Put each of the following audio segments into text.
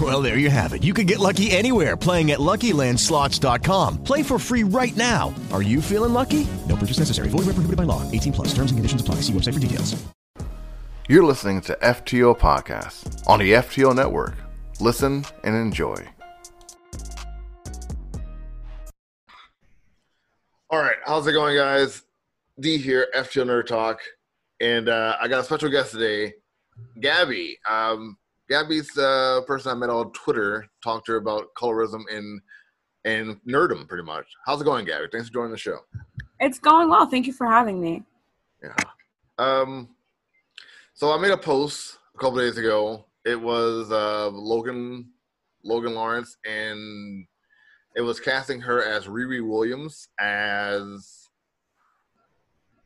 Well, there you have it. You can get lucky anywhere playing at LuckyLandSlots.com. Play for free right now. Are you feeling lucky? No purchase necessary. Void where prohibited by law. 18 plus. Terms and conditions apply. See website for details. You're listening to FTO Podcast on the FTO Network. Listen and enjoy. All right, how's it going, guys? D here, FTO Nerd Talk, and uh, I got a special guest today, Gabby. Um, Gabby's the person I met on Twitter. Talked to her about colorism and and nerdom, pretty much. How's it going, Gabby? Thanks for joining the show. It's going well. Thank you for having me. Yeah. Um. So I made a post a couple days ago. It was uh, Logan Logan Lawrence, and it was casting her as Riri Williams as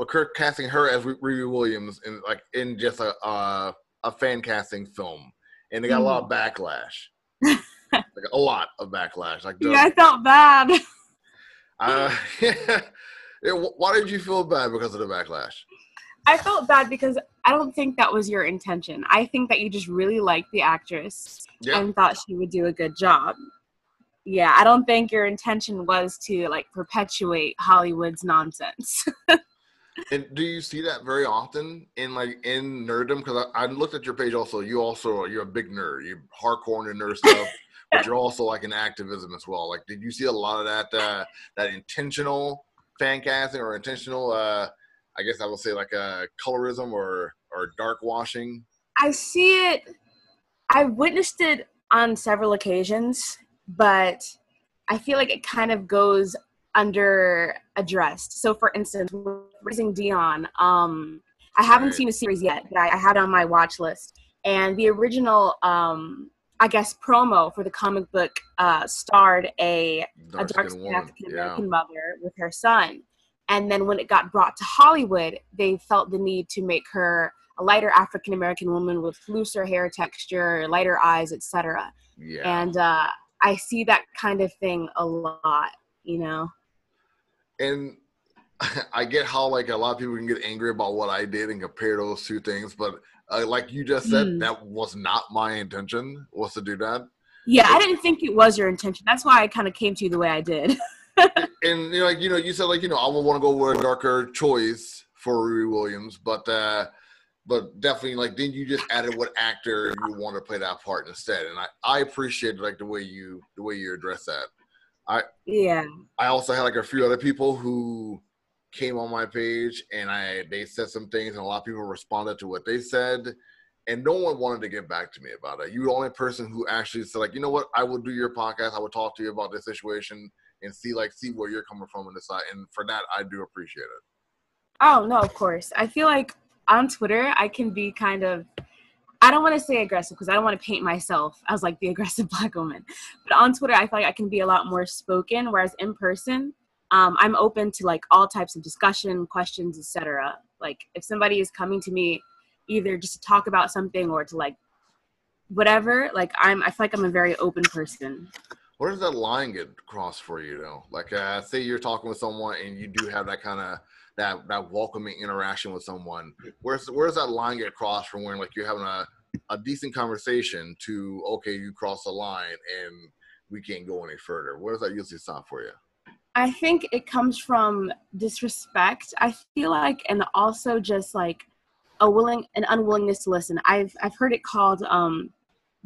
well, Kirk casting her as Riri Williams in like in just a uh, a fan casting film, and they got a lot of backlash, like a lot of backlash. Like, Yeah, I felt bad. uh. Why did you feel bad because of the backlash? I felt bad because I don't think that was your intention. I think that you just really liked the actress Yeah. and thought she would do a good job. Yeah, I don't think your intention was to like perpetuate Hollywood's nonsense. And do you see that very often in like in nerddom? Because I, I looked at your page also. You also you're a big nerd. You're hardcore into nerd stuff, but you're also like an activism as well. Like, did you see a lot of that uh, that intentional fan casting or intentional? Uh, I guess I would say like uh, colorism or or dark washing. I see it. I witnessed it on several occasions, but I feel like it kind of goes under addressed. So, for instance, Raising Dion, um, I haven't Right. seen the series yet, but I, I it on my watch list. And the original, um, I guess, promo for the comic book uh, starred a a dark skinned. African Yeah. American mother with her son. And then when it got brought to Hollywood, they felt the need to make her a lighter African American woman with looser hair texture, lighter eyes, etc. Yeah. And uh, I see that kind of thing a lot, you know. And I get how like a lot of people can get angry about what I did and compare those two things, but uh, like you just said, Mm. that was not my intention was to do that. Yeah, I didn't think it was your intention. That's why I kind of came to you the way I did. And you know, like you know, you said like you know, I would want to go with a darker choice for Riri Williams, but uh, but definitely like then you just added what actor you want to play that part instead, and I I appreciate like the way you the way you address that. I yeah. I also had like a few other people who came on my page and I they said some things and a lot of people responded to what they said and no one wanted to get back to me about it. You were the only person who actually said like, you know what, I will do your podcast. I will talk to you about this situation and see like see where you're coming from and decide. And for that, I do appreciate it. Oh no, of course. I feel like on Twitter I can be kind of I don't want to say aggressive because I don't want to paint myself as like the aggressive black woman. But on Twitter I feel like I can be a lot more spoken, whereas in person, um, I'm open to like all types of discussion, questions, etc. Like if somebody is coming to me either just to talk about something or to like whatever, like I'm I feel like I'm a very open person. Where does that line get crossed for you though? Like uh, say you're talking with someone and you do have that kind of that that welcoming interaction with someone. Where's where's that line get crossed from when like you're having a a decent conversation to okay you cross the line and we can't go any further. Where does that usually stop for you? I think it comes from disrespect. I feel like, and also just like a willing, an unwillingness to listen. I've I've heard it called um,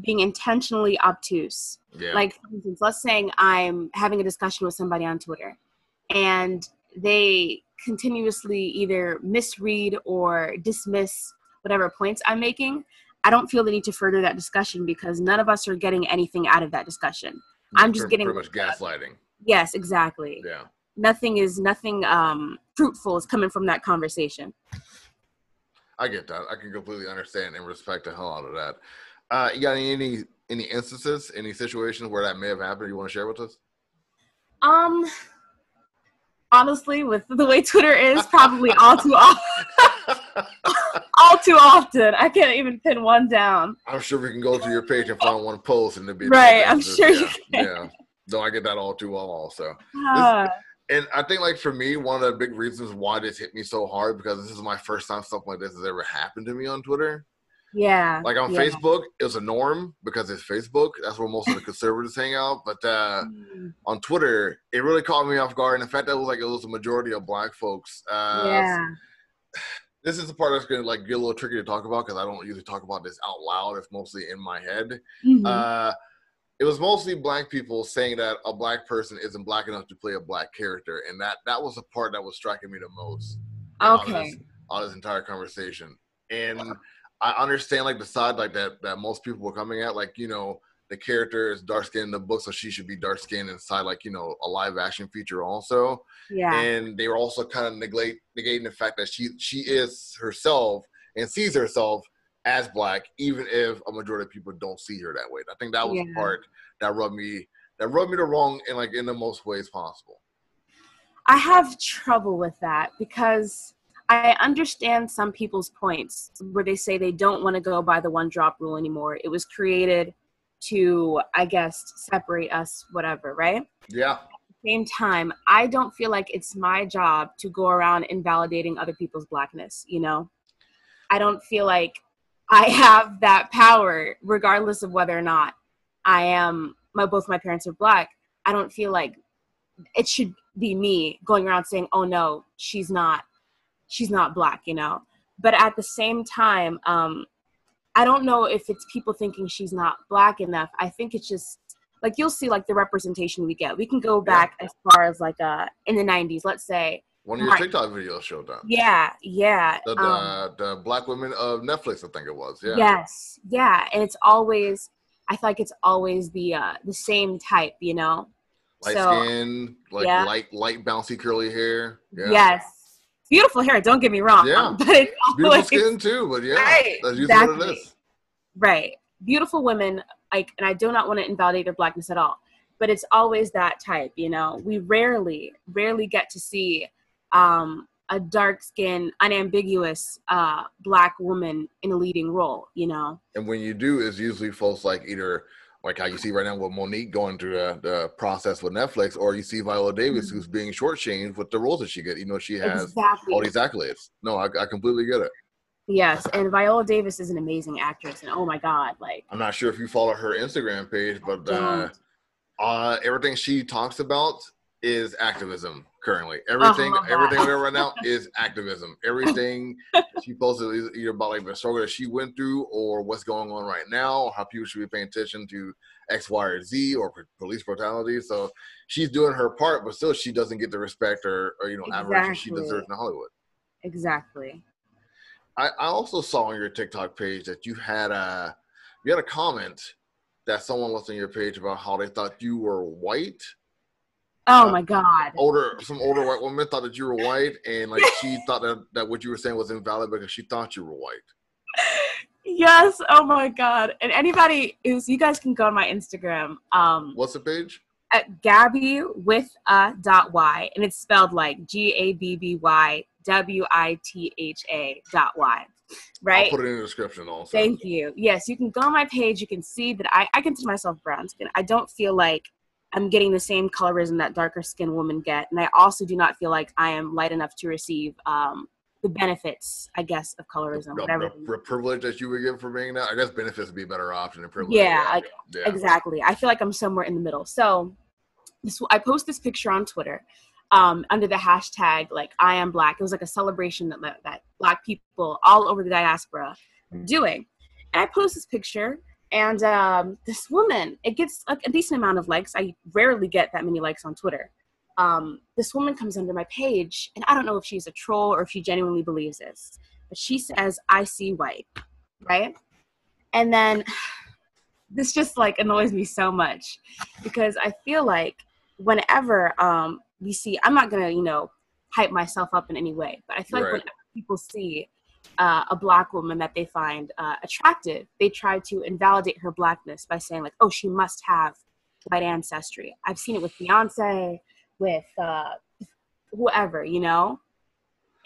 being intentionally obtuse. Yeah. Like, for instance, let's say I'm having a discussion with somebody on Twitter, and they continuously either misread or dismiss whatever points I'm making, I don't feel the need to further that discussion because none of us are getting anything out of that discussion. I'm just Pretty- getting pretty much gaslighting. yes, exactly. Yeah. Nothing is nothing um, fruitful is coming from that conversation. I get that. I can completely understand and respect the hell out of that. Uh, you got any, any any instances, any situations where that may have happened you want to share with us? Um, honestly, with the way Twitter is, probably all too often. all too often. I can't even pin one down. I'm sure we can go to your page and find one post and it'll be Right, I'm sure you yeah, can. Yeah. No, I get that all too well also. Ah, And I think like for me, one of the big reasons why this hit me so hard because this is my first time something like this has ever happened to me on Twitter. Yeah. Like on yeah. Facebook, it was a norm because it's Facebook. That's where most of the conservatives hang out. But uh, Mm, on Twitter, it really caught me off guard. And the fact that it was like it was a majority of black folks. Uh, yeah. This is the part that's gonna like get a little tricky to talk about because I don't usually talk about this out loud. It's mostly in my head. Mhm. Uh, it was mostly black people saying that a black person isn't black enough to play a black character, and that that was the part that was striking me the most. okay. this- out of this entire conversation. And I understand like the side like that that most people were coming at, like you know the character is dark skinned in the book, so she should be dark skinned inside, like you know a live action feature also. Yeah. And they were also kind of neglect negating the fact that she she is herself and sees herself as black, even if a majority of people don't see her that way. I think that was the part that rubbed me that rubbed me the wrong in like in the most ways possible. I have trouble with that because I understand some people's points where they say they don't want to go by the one drop rule anymore. It was created to, I guess, separate us, whatever, right? Yeah. Same time, I don't feel like it's my job to go around invalidating other people's blackness, you know? I don't feel like I have that power, regardless of whether or not I am, my both my parents are black. I don't feel like it should be me going around saying, "Oh no, she's not, she's not black," you know. But at the same time, um, I don't know if it's people thinking she's not black enough. I think it's just like you'll see like the representation we get. We can go back as far as like uh in the '90s, let's say. One of your Right. TikTok videos showed that. Yeah, yeah. The, the, um, the black women of Netflix, I think it was. Yeah. Yes, yeah, and it's always. I feel like it's always the uh the same type, you know. Light So- skin, like yeah. light, light, bouncy, curly hair. Yeah. Yes, beautiful hair. Don't get me wrong. Yeah. but it's Beautiful skin too, but yeah, Right, that's usually what it exactly. right. Beautiful women, like, and I do not want to invalidate their blackness at all, but it's always that type. You know, we rarely, rarely get to see um, a dark skinned, unambiguous uh, black woman in a leading role. You know. And when you do, it's usually folks like either like how you see right now with Mo'Nique going through the, the process with Netflix, or you see Viola Davis who's being shortchanged with the roles that she get. You know, she has Mm-hmm. Exactly. all these accolades. No, I, I completely get it. Yes, and Viola Davis is an amazing actress, and oh my god, like I'm not sure if you follow her Instagram page, but uh, uh, everything she talks about is activism currently. Uh-huh. Everything, that. everything there right now is activism. Everything she posted is either about like the struggle that she went through, or what's going on right now, or how people should be paying attention to X, Y, or Z, or police brutality. So she's doing her part, but still she doesn't get the respect or, or you know admiration she deserves in Hollywood. exactly. I, I also saw on your TikTok page that you had a you had a comment that someone left on your page about how they thought you were white. Oh Uh, my god. Older some older white woman thought that you were white and like she thought that, that what you were saying was invalid because she thought you were white. Yes. Oh my god. And anybody is you guys can go on my Instagram. Um What's the page? at Gabby with a dot Y and it's spelled like G A B B Y W I T H A dot Y. Right? I'll put it in the description also. Thank you. Yes, you can go on my page. You can see that I, I consider myself brown skin. I don't feel like I'm getting the same colorism that darker skinned women get. And I also do not feel like I am light enough to receive um, the benefits, I guess, of colorism. the, Whatever. the- privilege that you would get for being that. I guess benefits would be a better option than privilege. Yeah, like, yeah. Exactly. I feel like I'm somewhere in the middle. So this I post this picture on Twitter um, under the hashtag like I am black. It was like a celebration that that black people all over the diaspora doing. And I post this picture and um, this woman, it gets like a decent amount of likes. I rarely get that many likes on Twitter. um, this woman comes under my page, and I don't know if she's a troll or if she genuinely believes this, but she says, I see white, right? And then this just like annoys me so much because I feel like whenever um, we see, I'm not gonna, you know, hype myself up in any way, but I feel like Right. whenever people see uh, a black woman that they find uh, attractive, they try to invalidate her blackness by saying like, "Oh, she must have white ancestry." I've seen it with Beyonce, with uh, whoever, you know,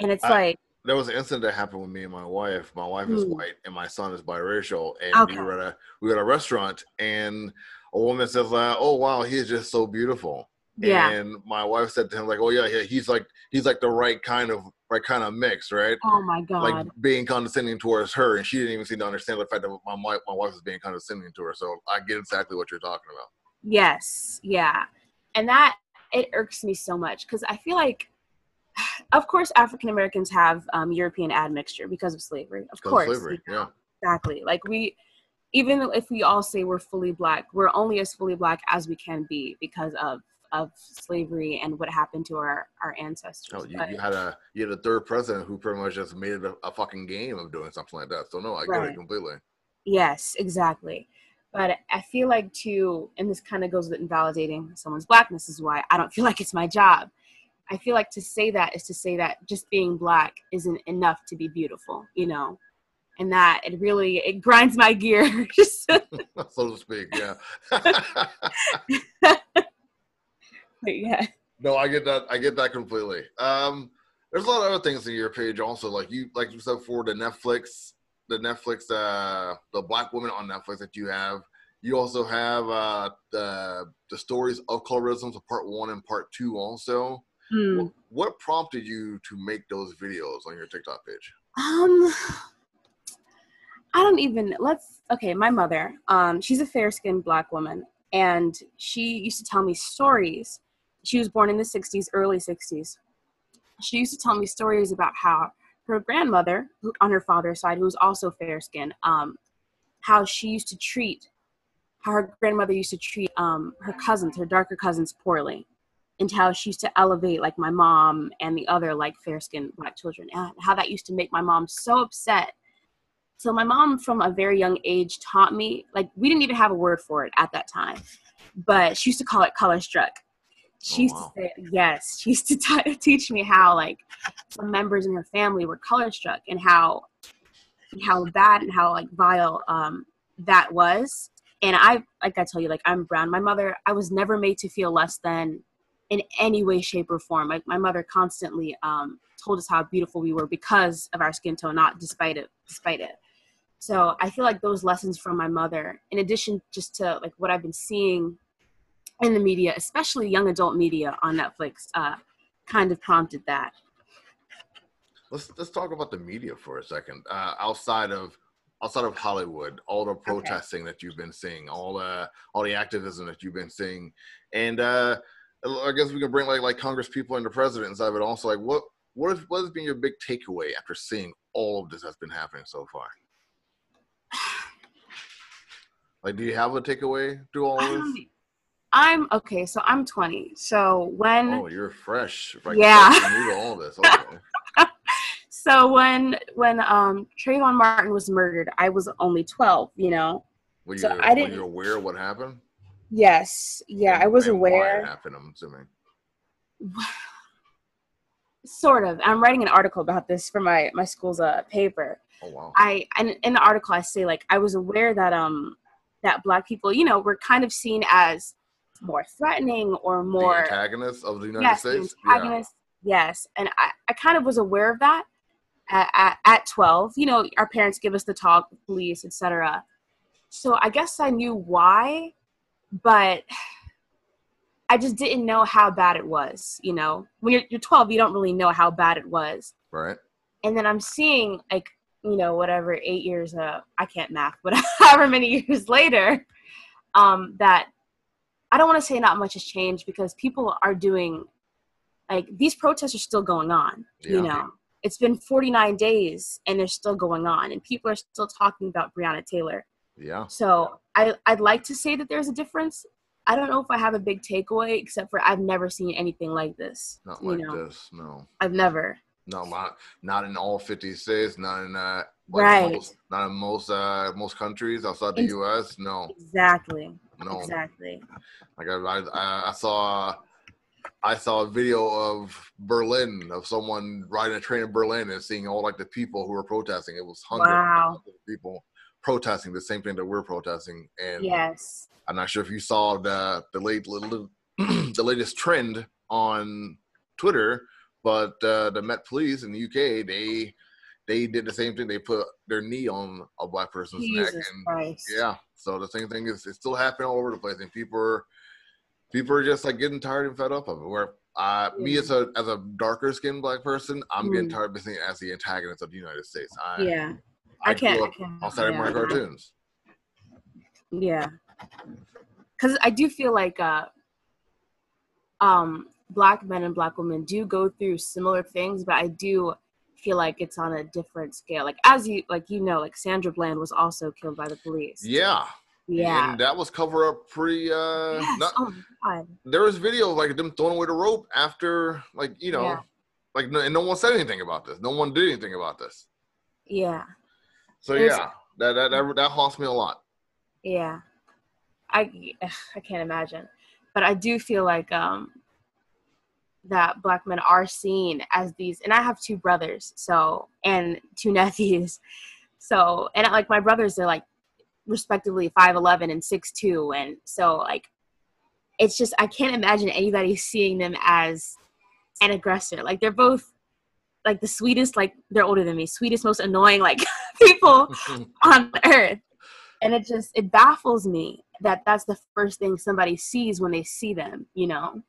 and it's I- like, There was an incident that happened with me and my wife. My wife is Hmm. white and my son is biracial, and Okay. we were at a we were at a restaurant, and a woman says, "Oh wow, he's just so beautiful." Yeah, And my wife said to him, like, "Oh yeah, yeah, he's like he's like the right kind of right kind of mix, right?" oh my god, Like being condescending towards her, and she didn't even seem to understand the fact that my wife my wife was being condescending to her. So I get exactly what you're talking about. Yes, yeah. And that it irks me so much because I feel like of course African Americans have um, European admixture because of slavery. Of Because of course. slavery, yeah. Exactly. Like we even if we all say we're fully black, we're only as fully black as we can be because of of slavery and what happened to our our ancestors. Oh, you, you had a you had a third president who pretty much just made it a, a fucking game of doing something like that. So no, I get it completely. Yes, exactly. But I feel like too, and this kind of goes with invalidating someone's blackness is why I don't feel like it's my job. I feel like to say that is to say that just being black isn't enough to be beautiful, you know, and that it really it grinds my gears. so to speak. Yeah. Yeah, no, I get that. I get that completely. Um, there's a lot of other things in your page also, like you like you said for the Netflix, the Netflix, uh, the Black woman on Netflix that you have. You also have uh, the the stories of colorism, so part one and part two also. Hmm. What, what prompted you to make those videos on your TikTok page? Um, I don't even. Let's. Okay, my mother. Um, she's a fair-skinned black woman, and she used to tell me stories. She was born in the '60s, early '60s. She used to tell me stories about how her grandmother, who, on her father's side, who was also fair-skinned, um, how she used to treat, how her grandmother used to treat um, her cousins, her darker cousins, poorly and how she used to elevate like my mom and the other like fair skinned black children and how that used to make my mom so upset so my mom from a very young age taught me like we didn't even have a word for it at that time but she used to call it color struck she Oh, used wow. to say yes she used to t- teach me how like some members in her family were color struck and how how bad and how like vile um that was. And i like i tell you like i'm brown. My mother i was never made to feel less than in any way shape or form. Like my mother constantly um told us how beautiful we were because of our skin tone not despite it despite it. So i feel like those lessons from my mother in addition just to like what i've been seeing in the media especially young adult media on netflix uh kind of prompted that Let's let's talk about the media for a second. Uh, outside of outside of Hollywood, all the protesting that you've been seeing, all the all the activism that you've been seeing, and uh, I guess we can bring like like Congress people and the president inside of it. Also, like what what has what has been your big takeaway after seeing all of this that's been happening so far? Like, do you have a takeaway through all of this? I'm okay so i'm 20 so when Oh, you're fresh. Like, Yeah. and new to all this. Okay. so when when um Trayvon Martin was murdered, I was only 12, you know. Were you, So I didn't- you aware of what happened? Yes, yeah, I was And why happened, I'm assuming. Sort of. I'm writing an article about this for my my school's uh paper. Oh wow. I and in the article I say like I was aware that um that black people, you know, were kind of seen as more threatening or the more antagonist of the United yes, the States. Yeah. antagonist. Yes, and I, I kind of was aware of that at, at, at 12. You know, our parents give us the talk, the police, etc. So I guess I knew why, but I just didn't know how bad it was. You know, when you're, you're 12, you don't really know how bad it was. Right. And then I'm seeing like you know whatever eight years uh I can't math, but however many years later, um that I don't want to say not much has changed because people are doing like these protests are still going on. You know, it's been 49 days and they're still going on, and people are still talking about Breonna Taylor. Yeah. So I I'd like to say that there's a difference. I don't know if I have a big takeaway except for I've never seen anything like this. Not like know, this. No. I've never. No, not not in all fifty states. Not in uh, like Right. Most, not in most uh most countries outside the U.S. No, Exactly. No. Exactly. Like I, I, I saw, I saw a video of Berlin of someone riding a train in Berlin and seeing all like the people who were protesting. It was hundreds Wow. of people protesting the same thing that we're protesting. And Yes. I'm not sure if you saw the the late the latest trend on Twitter, but uh, the Met Police in the UK they they did the same thing. They put their knee on a black person's neck, and Christ. yeah. So the same thing is it's still happening all over the place, and people are people are just like getting tired and fed up of it. Where uh, me as a as a darker skinned black person, I'm getting Mm. tired of being as the antagonist of the United States. I, Yeah. I can't. I can't. on Saturday morning cartoons. Yeah. Because I do feel like uh, um, black men and black women do go through similar things, but I do feel like it's on a different scale. Like as you like you know, like Sandra Bland was also killed by the police. Yeah, Yeah. and that was covered up pretty. uh Yes. not, oh my god. There was video of like them throwing away the rope after, like you know, Yeah. like no, and no one said anything about this. No one did anything about this. Yeah. So It's- yeah, that that that, that haunts me a lot. Yeah. I I can't imagine. But I do feel like um that black men are seen as these and I have two brothers, so and two nephews. So and like my brothers they're like respectively 5'11 and 6'2 and so like it's just I can't imagine anybody seeing them as an aggressor. Like they're both like the sweetest like they're older than me, sweetest most annoying like people on earth and it just it baffles me that that's the first thing somebody sees when they see them you know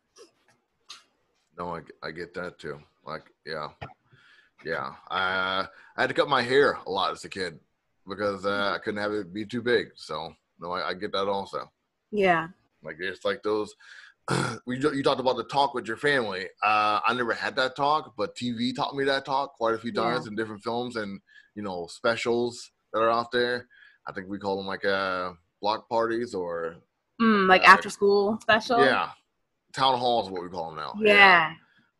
No, I, I get that too. Like, yeah, yeah. I I had to cut my hair a lot as a kid because uh, I couldn't have it be too big. So no, I, I get that also. yeah Like it's like those. we you talked about the talk with your family. Uh, I never had that talk, but TV taught me that talk quite a few Yeah. times in different films and you know specials that are out there. I think we call them like uh, block parties or mm, like Uh, after school special yeah, town halls is what we call them now. yeah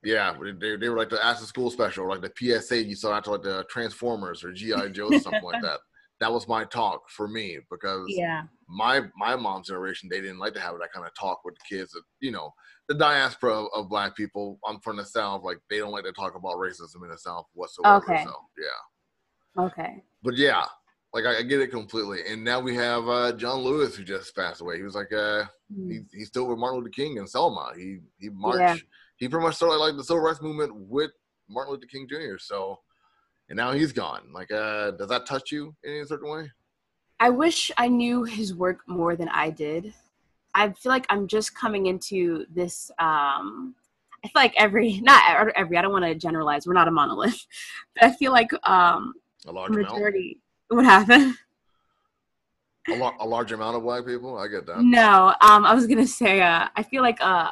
Yeah, they, they were like the after school special, like the PSA you saw after like the Transformers or GI Joe or something like that. That was my talk for me because yeah my my mom's generation they didn't like to have that kind of talk with the kids. That, you know, the diaspora of, of black people. I'm from the south, like they don't like to talk about racism in the south whatsoever. Okay. So yeah, okay but yeah, like I, I get it completely. And now we have uh, John Lewis who just passed away. He was like uh, Mm. he, he's still with Martin Luther King and Selma. He he marched. He pretty much started like the civil rights movement with Martin Luther King Jr. So, and now he's gone. Like, uh, does that touch you in any certain way? i wish i knew his work more than i did i feel like i'm just coming into this um i feel like every not every i don't want to generalize we're not a monolith but i feel like um A large amount. What happened A, lar- a large amount of black people. I get that. No, um, I was gonna say, uh, I feel like uh,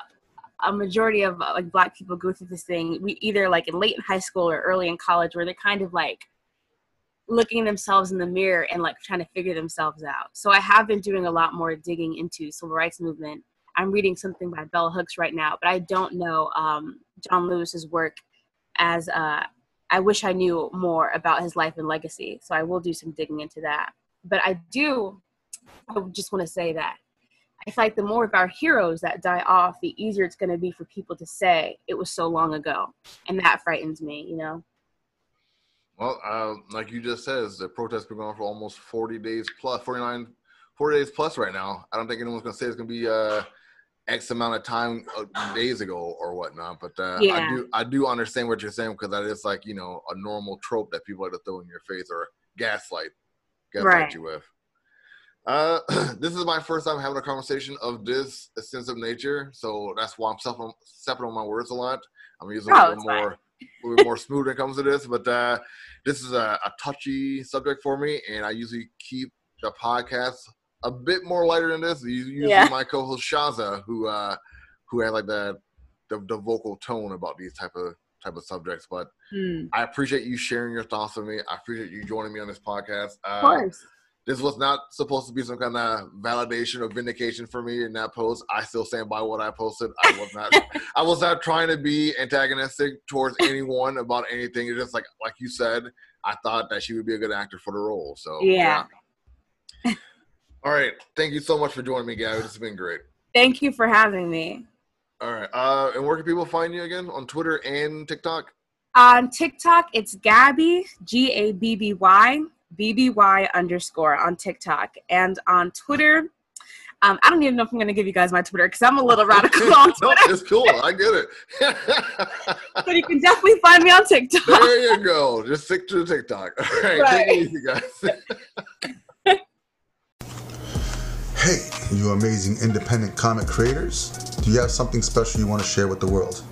a majority of uh, like black people go through this thing. We either like in late in high school or early in college, where they're kind of like looking themselves in the mirror and like trying to figure themselves out. So I have been doing a lot more digging into civil rights movement. I'm reading something by Bell Hooks right now, but I don't know um, John Lewis's work as uh, I wish I knew more about his life and legacy. So I will do some digging into that. But I do, I just want to say that I feel like the more of our heroes that die off, the easier it's going to be for people to say it was so long ago. And that frightens me, you know? Well, uh, like you just said, the protest been going on for almost 40 days plus, 49, 40 days plus right now. I don't think anyone's gonna say it's gonna be uh, X amount of time uh, days ago or whatnot. But uh, I do, I do understand what you're saying because that is like you know a normal trope that people like to throw in your face or gaslight, gaslight Right. you with. Uh, this is my first time having a conversation of this sensitive nature, so that's why I'm stepping, stepping on my words a lot. I'm using Oh, a little fine. more, a little more smooth when it comes to this, but uh, this is a, a touchy subject for me, and I usually keep the podcast a bit more lighter than this. Usually, Yeah. my co-host Shaza, who uh, who had like the, the the vocal tone about these type of type of subjects, but Hmm. I appreciate you sharing your thoughts with me. I appreciate you joining me on this podcast. Uh, Of course. this was not supposed to be some kind of validation or vindication for me in that post. I still stand by what I posted. I was not I was not trying to be antagonistic towards anyone about anything. It's just like like you said, I thought that she would be a good actor for the role. So Yeah. yeah. All right. Thank you so much for joining me, Gabby. This has been great. Thank you for having me. All right. Uh, and where can people find you again? On Twitter and TikTok? On TikTok, it's Gabby, G A B B Y, B B Y underscore on TikTok. And on Twitter, um, I don't even know if I'm going to give you guys my Twitter because I'm a little radical on Twitter. no, it's cool. I get it. but you can definitely find me on TikTok. there you go. Just stick to the TikTok. All right. Right. Take it easy, guys. Hey, you amazing independent comic creators. Do you have something special you want to share with the world?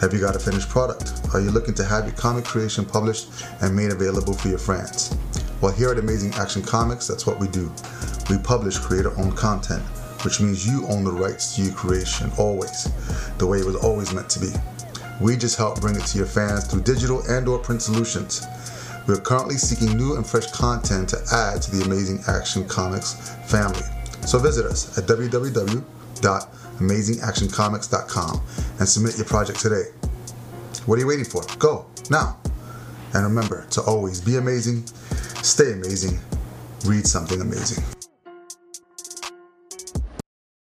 Have you got a finished product? Are you looking to have your comic creation published and made available for your fans? Well, here at Amazing Action Comics, that's what we do. We publish creator owned content, which means you own the rights to your creation always, the way it was always meant to be. We just help bring it to your fans through digital and or print solutions. We are currently seeking new and fresh content to add to the Amazing Action Comics family. So visit us at www.amazingactioncomics.com and submit your project today. What are you waiting for? Go now. And remember to always be amazing, stay amazing, read something amazing.